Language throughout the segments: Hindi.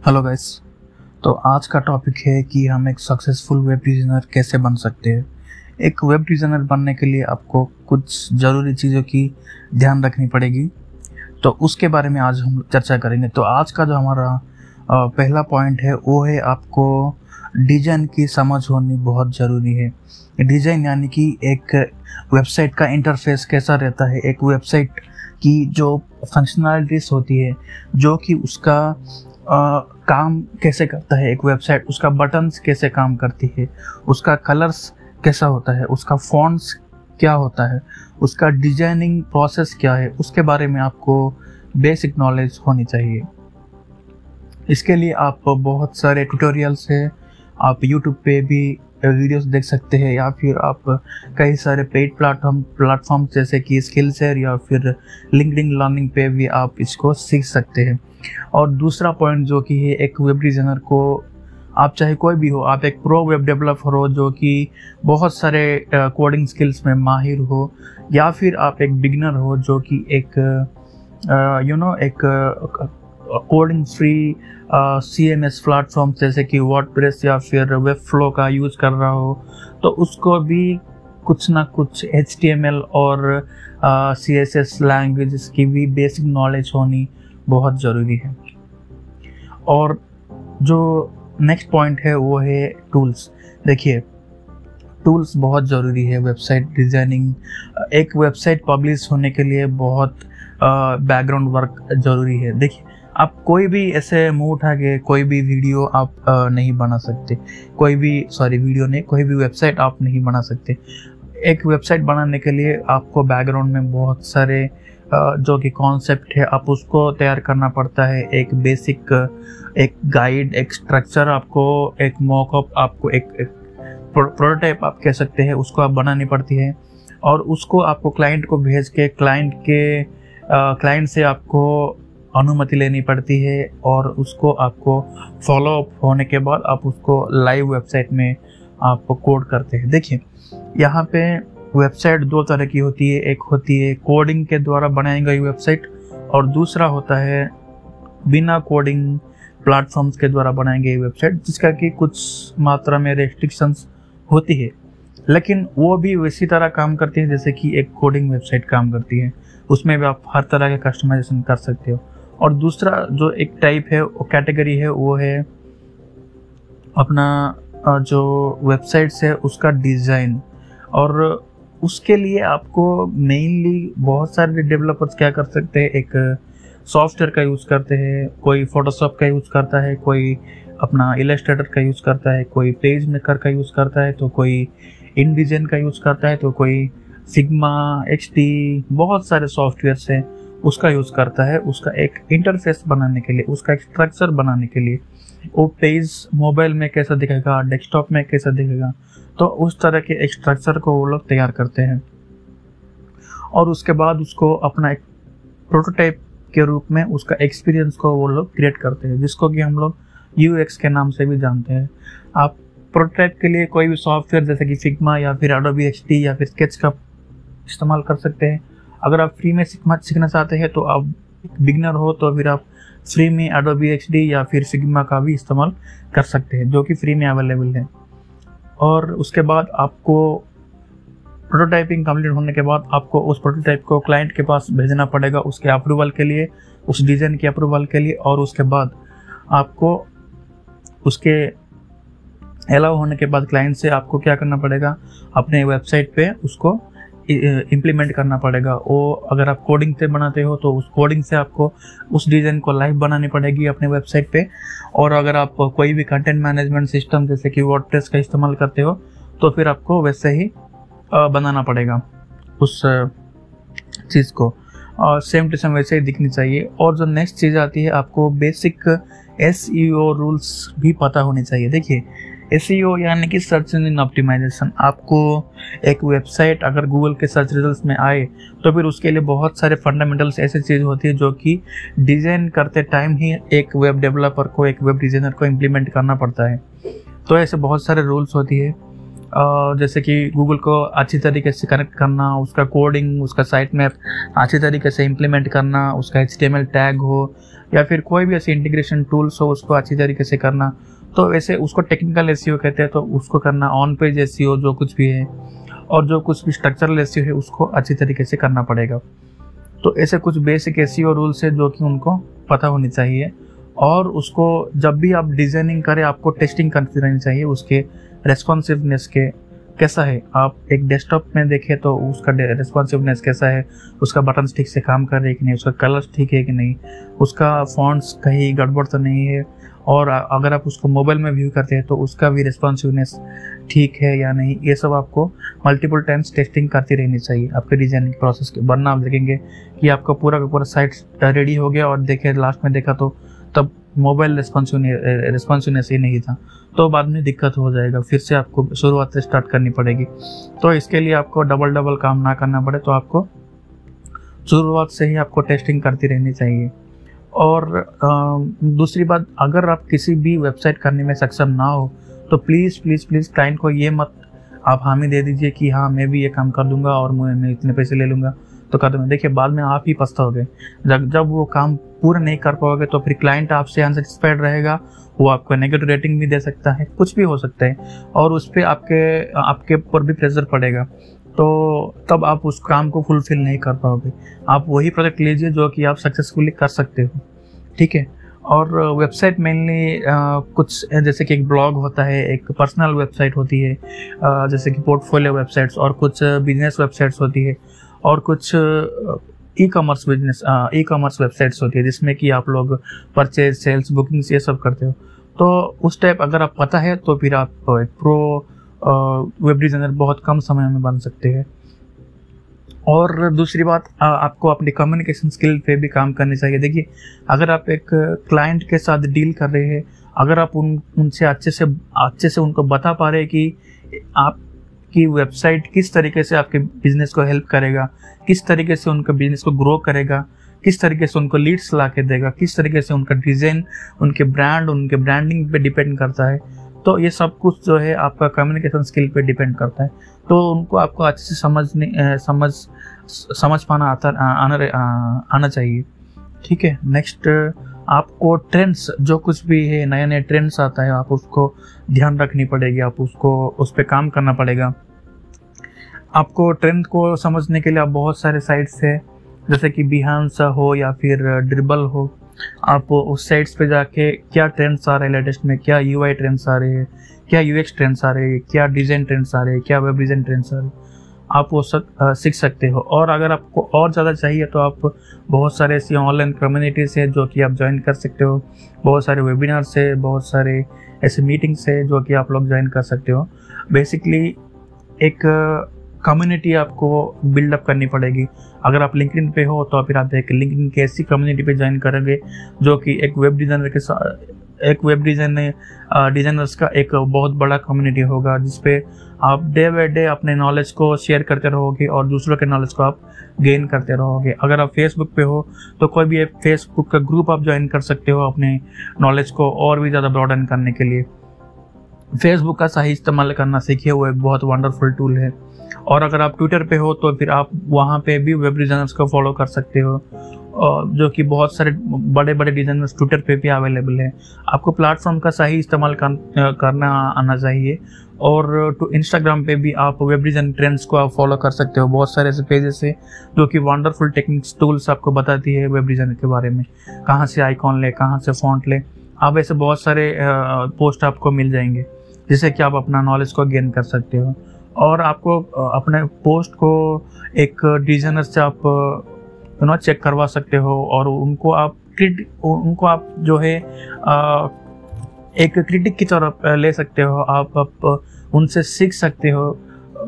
हेलो गाइस तो आज का टॉपिक है कि हम एक सक्सेसफुल वेब डिज़ाइनर कैसे बन सकते हैं। एक वेब डिज़ाइनर बनने के लिए आपको कुछ ज़रूरी चीज़ों की ध्यान रखनी पड़ेगी। तो उसके बारे में आज हम चर्चा करेंगे। तो आज का जो हमारा पहला पॉइंट है, वो है आपको डिज़ाइन की समझ होनी बहुत ज़रूरी है। डिज़ाइन यानी कि एक वेबसाइट का इंटरफेस कैसा रहता है। एक वेबसाइट की जो फंक्शनैलिटीज़ होती है, जो कि उसका आ, काम कैसे करता है एक वेबसाइट उसका बटन्स कैसे काम करती है उसका कलर्स कैसा होता है उसका फॉन्ट्स क्या होता है उसका डिज़ाइनिंग प्रोसेस क्या है उसके बारे में आपको बेसिक नॉलेज होनी चाहिए। इसके लिए आप बहुत सारे ट्यूटोरियल्स हैं। आप यूट्यूब पे भी वीडियोस देख सकते हैं या फिर आप कई सारे पेड प्लेटफॉर्म प्लेटफॉर्म जैसे कि स्किल शेयर या फिर लिंकडिंग लर्निंग पे भी आप इसको सीख सकते हैं। और दूसरा पॉइंट जो कि है, एक वेब डिज़ाइनर को आप चाहे कोई भी हो, आप एक प्रो वेब डेवलपर हो जो कि बहुत सारे कोडिंग स्किल्स में माहिर हो, या फिर आप एक बिगनर हो जो कि एक यू नो एक coding free C M S platform जैसे कि वर्ड प्रेस या फिर वेब फ्लो का यूज़ कर रहा हो तो उसको भी कुछ ना कुछ एच टी एम एल और सी एस एस लैंग्वेज की भी बेसिक नॉलेज होनी बहुत ज़रूरी है। और जो नेक्स्ट पॉइंट है, वो है टूल्स देखिए टूल्स बहुत ज़रूरी है वेबसाइट डिज़ाइनिंग एक वेबसाइट पब्लिश होने के लिए बहुत बैकग्राउंड वर्क ज़रूरी है। देखिए आप कोई भी ऐसे मुँह उठा के कोई भी वीडियो आप नहीं बना सकते। कोई भी सॉरी वीडियो नहीं कोई भी वेबसाइट आप नहीं बना सकते। एक वेबसाइट बनाने के लिए आपको बैकग्राउंड में बहुत सारे जो कि कॉन्सेप्ट है आप उसको तैयार करना पड़ता है। एक बेसिक एक गाइड एक स्ट्रक्चर आपको एक मॉकअप आपको एक, एक प्रोटोटाइप आप कह सकते हैं उसको आप बनानी पड़ती है। और उसको आपको क्लाइंट को भेज के क्लाइंट के क्लाइंट से आपको अनुमति लेनी पड़ती है और उसको आपको फॉलो अप होने के बाद आप उसको लाइव वेबसाइट में आप कोड करते हैं। देखिए, यहाँ पे वेबसाइट दो तरह की होती है। एक होती है कोडिंग के द्वारा बनाई गई वेबसाइट और दूसरा होता है बिना कोडिंग प्लेटफॉर्म्स के द्वारा बनाई गई वेबसाइट जिसका कि कुछ मात्रा में रेस्ट्रिक्शंस होती है। लेकिन वो भी वैसी तरह काम करती है, जैसे कि एक कोडिंग वेबसाइट काम करती है। उसमें भी आप हर तरह के कस्टमाइजेशन कर सकते हो। और दूसरा जो एक टाइप है, वो कैटेगरी है, वो है अपना जो वेबसाइट्स है, उसका डिज़ाइन और उसके लिए आपको मेनली बहुत सारे डेवलपर्स क्या कर सकते हैं, एक सॉफ्टवेयर का यूज़ करते हैं, कोई फोटोशॉप का यूज़ करता है, कोई अपना इलेस्ट्रेटर का यूज़ करता है, कोई पेज मेकर का यूज़ करता है तो कोई इन डिज़ाइन का यूज़ करता है तो कोई सिग्मा एच बहुत सारे सॉफ्टवेयर हैं। उसका यूज़ करता है, उसका एक इंटरफेस बनाने के लिए, उसका एक स्ट्रक्चर बनाने के लिए। वो पेज मोबाइल में कैसा दिखेगा डेस्कटॉप में कैसा दिखेगा तो उस तरह के एक स्ट्रक्चर को वो लोग तैयार करते हैं। और उसके बाद उसको अपना एक प्रोटोटाइप के रूप में उसका एक्सपीरियंस को वो लोग क्रिएट करते हैं, जिसको कि हम लोग यूएक्स के नाम से भी जानते हैं। आप प्रोटोटाइप के लिए कोई भी सॉफ्टवेयर जैसे कि फिग्मा या फिर एडोबी एक्स या फिर स्केच का इस्तेमाल कर सकते हैं। अगर आप फ्री में सीखना सीखना चाहते हैं तो आप बिगनर हो तो फिर आप फ्री में एडोबी एक्स या फिर फिग्मा का भी इस्तेमाल कर सकते हैं, जो कि फ्री में अवेलेबल है। और उसके बाद आपको प्रोटोटाइपिंग कंप्लीट होने के बाद आपको उस प्रोटोटाइप को क्लाइंट के पास भेजना पड़ेगा उसके अप्रूवल के लिए, उस डिज़ाइन के अप्रूवल के लिए, और उसके बाद आपको उसके अलाउ होने के बाद क्लाइंट से आपको क्या करना पड़ेगा, अपने वेबसाइट पे उसको इम्प्लीमेंट करना पड़ेगा। वो अगर आप कोडिंग से बनाते हो तो उस कोडिंग से आपको उस डिज़ाइन को लाइव बनानी पड़ेगी अपने वेबसाइट पे। और अगर आप कोई भी कंटेंट मैनेजमेंट सिस्टम जैसे कि वर्ड का इस्तेमाल करते हो तो फिर आपको वैसे ही बनाना पड़ेगा उस चीज़ को। और सेम टू सेम वैसे ही दिखनी चाहिए। और जो नेक्स्ट चीज़ आती है, आपको बेसिक एस रूल्स भी पता होनी चाहिए। देखिए एस e यानी कि सर्च इंजन ऑप्टिमाइजेशन आपको एक वेबसाइट अगर गूगल के सर्च रिजल्ट्स में आए तो फिर उसके लिए बहुत सारे फंडामेंटल्स ऐसी चीज़ होती है जो कि डिज़ाइन करते टाइम ही एक वेब डेवलपर को, एक वेब डिज़ाइनर को इम्प्लीमेंट करना पड़ता है। तो ऐसे बहुत सारे रूल्स होती है। जैसे कि गूगल को अच्छी तरीके से कनेक्ट करना, उसका कोडिंग उसका साइट मैप अच्छी तरीके से इम्प्लीमेंट करना, उसका एच टैग हो, या फिर कोई भी ऐसे इंटीग्रेशन टूल्स हो, उसको अच्छी तरीके से करना। तो वैसे उसको टेक्निकल एस कहते हैं तो उसको करना ऑन पेज एस जो कुछ भी है, और जो कुछ भी स्ट्रक्चरल एस है, उसको अच्छी तरीके से करना पड़ेगा। तो ऐसे कुछ बेसिक एस रूल्स है, जो कि उनको पता होनी चाहिए, और उसको जब भी आप डिज़ाइनिंग करें, आपको टेस्टिंग करती रहनी चाहिए, उसके रेस्पॉन्सिवनेस के कैसा है। आप एक डेस्कटॉप में देखें तो उसका रेस्पॉन्सिवनेस कैसा है, उसका बटन ठीक से काम कर रहे हैं कि नहीं, उसका कलर ठीक है कि नहीं, उसका फॉन्ट्स कहीं गड़बड़ तो नहीं है और अगर आप उसको मोबाइल में व्यू करते हैं तो उसका भी रिस्पॉन्सिवनेस ठीक है या नहीं, ये सब आपको मल्टीपल टाइम्स टेस्टिंग करती रहनी चाहिए आपके डिज़ाइनिंग प्रोसेस के। वरना आप देखेंगे कि आपका पूरा का पूरा साइट रेडी हो गया और देखे लास्ट में देखा तो तब मोबाइल रिस्पॉन्सिवनेस ही नहीं था। तो बाद में दिक्कत हो जाएगा, फिर से आपको शुरुआत से स्टार्ट करनी पड़ेगी। तो इसके लिए आपको डबल डबल काम ना करना पड़े तो आपको शुरुआत से ही आपको टेस्टिंग करती रहनी चाहिए। और दूसरी बात, अगर आप किसी भी वेबसाइट करने में सक्षम ना हो तो प्लीज़ प्लीज़ प्लीज़ क्लाइंट को ये मत, आप हामी दे दीजिए कि हाँ मैं भी ये काम कर दूँगा और मैं मैं इतने पैसे ले लूँगा। तो कर दूँगा देखिए, बाद में आप ही पछताओगे। जब जब वो काम पूरा नहीं कर पाओगे तो फिर क्लाइंट आपसे अनसेटिस्फाइड रहेगा, वो आपको नेगेटिव रेटिंग भी दे सकता है, कुछ भी हो सकता है, और उस पर आपके आपके ऊपर भी प्रेशर पड़ेगा। तो तब आप उस काम को फुलफिल नहीं कर पाओगे। आप वही प्रोजेक्ट लीजिए जो कि आप सक्सेसफुली कर सकते हो। ठीक है? और वेबसाइट मेनली कुछ, जैसे कि एक ब्लॉग होता है, एक पर्सनल वेबसाइट होती है जैसे कि पोर्टफोलियो वेबसाइट्स और कुछ बिज़नेस वेबसाइट्स होती है और कुछ e commerce business e commerce websites होती है, जिसमें कि आप लोग परचेज सेल्स बुकिंग्स ये सब करते हो। तो उस टाइप अगर आप पता है तो फिर आप एक प्रो वेब डिज़ाइनर बहुत कम समय में बन सकते हैं। और दूसरी बात आपको अपनी कम्युनिकेशन स्किल पे भी काम करनी चाहिए। देखिए, अगर आप एक क्लाइंट के साथ डील कर रहे हैं, अगर आप उन, उनसे अच्छे से अच्छे से उनको बता पा रहे कि आपकी वेबसाइट किस तरीके से आपके बिज़नेस को हेल्प करेगा, किस तरीके से उनका बिज़नेस को ग्रो करेगा, किस तरीके से उनको लीड्स ला के देगा, किस तरीके से उनका डिज़ाइन उनके ब्रांड उनके ब्रांडिंग पे डिपेंड करता है तो ये सब कुछ जो है आपका कम्युनिकेशन स्किल पे डिपेंड करता है। तो उनको आपको अच्छे से समझने समझ समझ पाना आता आना आना चाहिए। ठीक है नेक्स्ट आपको ट्रेंड्स जो कुछ भी है नए नए ट्रेंड्स आता है, आप उसको ध्यान रखनी पड़ेगी, आप उसको, उस पर काम करना पड़ेगा। आपको ट्रेंड को समझने के लिए आप बहुत सारे साइट्स है, जैसे कि बिहानसा हो या फिर ड्रिबल हो। आप उस साइट्स पे जाके क्या ट्रेंड्स आ रहे हैं लेटेस्ट में? क्या यू आई ट्रेंड्स आ रहे हैं? क्या यू एक्स ट्रेंड्स आ रहे हैं? क्या डिज़ाइन ट्रेंड्स आ रहे हैं? क्या वेब डिज़ाइन ट्रेंड्स आ रहे हैं? आप वो सब सीख सकते हो। और अगर आपको और ज़्यादा चाहिए तो आप बहुत सारे ऐसी ऑनलाइन कम्युनिटीज़ हैं जो कि आप ज्वाइन कर सकते हो। बहुत सारे वेबिनार्स है, बहुत सारे ऐसे मीटिंग्स है जो कि आप लोग ज्वाइन कर सकते हो। बेसिकली एक कम्युनिटी आपको बिल्डअप करनी पड़ेगी। अगर आप लिंकडिन पे हो तो फिर आप एक लिंकडिन की ऐसी कम्युनिटी पे ज्वाइन करेंगे, जो कि एक वेब डिज़ाइनर के साथ, एक वेब डिज़ाइन डिज़ाइनर्स का एक बहुत बड़ा कम्युनिटी होगा, जिसपे आप डे बाई डे अपने नॉलेज को शेयर करते रहोगे और दूसरों के नॉलेज को आप गेन करते रहोगे। अगर आप फेसबुक पे हो तो कोई भी फेसबुक का ग्रुप आप ज्वाइन कर सकते हो अपने नॉलेज को और भी ज़्यादा ब्रॉडन करने के लिए। फेसबुक का सही इस्तेमाल करना सीखिए वो एक बहुत वंडरफुल टूल है। और अगर आप ट्विटर पे हो तो फिर आप वहाँ पे भी वेब डिज़ाइनर्स को फॉलो कर सकते हो। जो कि बहुत सारे बड़े बड़े डिज़ाइनर्स ट्विटर पे भी अवेलेबल है। आपको प्लेटफॉर्म का सही इस्तेमाल कर, करना आना चाहिए। और तो इंस्टाग्राम पे भी आप वेब डिज़ाइन ट्रेंड्स को आप फॉलो कर सकते हो। बहुत सारे ऐसे पेजेस है जो कि वंडरफुल टेक्निक्स टूल्स आपको बताती है वेब डिज़ाइन के बारे में। कहाँ से आइकॉन ले कहाँ से फॉन्ट ले आप ऐसे बहुत सारे पोस्ट आपको मिल जाएँगे। जिससे कि आप अपना नॉलेज को गेन कर सकते हो। और आपको अपने पोस्ट को एक डिज़ाइनर से आप यू नो चेक करवा सकते हो और उनको आप क्रिट उनको आप जो है एक क्रिटिक की तरफ़ ले सकते हो। आप, आप उनसे सीख सकते हो।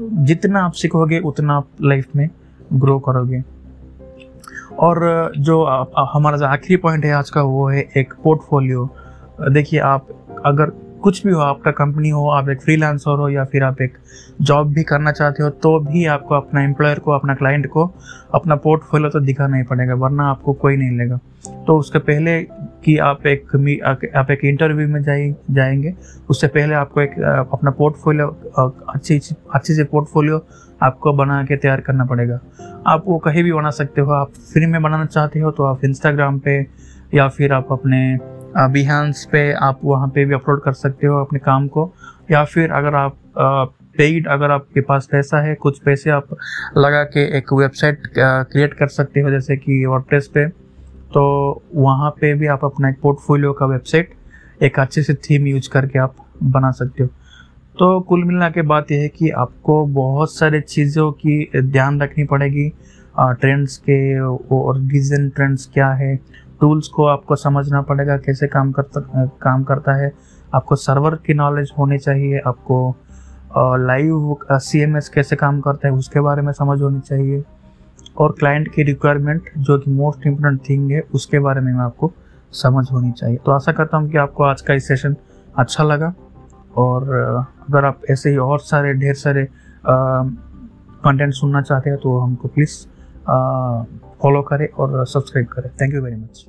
जितना आप सीखोगे उतना आप लाइफ में ग्रो करोगे। और जो हमारा जो आखिरी पॉइंट है आज का वो है एक पोर्टफोलियो देखिए आप अगर कुछ भी हो, आपका कंपनी हो, आप एक फ्रीलांसर हो या फिर आप एक जॉब भी करना चाहते हो तो भी आपको अपना एम्प्लॉयर को, अपना क्लाइंट को, अपना पोर्टफोलियो तो दिखाना ही पड़ेगा, वरना आपको कोई नहीं लेगा। तो उसके पहले कि आप एक आप एक इंटरव्यू में जाए जाएँगे, उससे पहले आपको एक अपना पोर्टफोलियो अच्छी अच्छी से पोर्टफोलियो आपको बना के तैयार करना पड़ेगा। आप वो कहीं भी बना सकते हो, आप फ्री में बनाना चाहते हो तो आप इंस्टाग्राम पे या फिर आप अपने बिहान्स पे आप वहाँ पे भी अपलोड कर सकते हो अपने काम को। या फिर अगर आप पेड अगर आपके पास पैसा है, कुछ पैसे आप लगा के एक वेबसाइट क्रिएट कर सकते हो, जैसे कि वर्डप्रेस पे। तो वहाँ पे भी आप अपना एक पोर्टफोलियो का वेबसाइट एक अच्छे से थीम यूज़ करके आप बना सकते हो। तो कुल मिलना के बात यह है कि आपको बहुत सारे चीज़ों की ध्यान रखनी पड़ेगी। ट्रेंड्स के और गिजन ट्रेंड्स क्या है टूल्स को आपको समझना पड़ेगा, कैसे काम करता काम करता है। आपको सर्वर की नॉलेज होनी चाहिए, आपको लाइव सी एम एस कैसे काम करता है, उसके बारे में समझ होनी चाहिए। और क्लाइंट की रिक्वायरमेंट जो कि मोस्ट इम्पोर्टेंट थिंग है, उसके बारे में आपको समझ होनी चाहिए। तो आशा करता हूँ कि आपको आज का ये सेशन अच्छा लगा। और अगर आप ऐसे ही और सारे, ढेर सारे कंटेंट सुनना चाहते हैं तो हमको प्लीज़ फॉलो करें और सब्सक्राइब करें। Thank you very much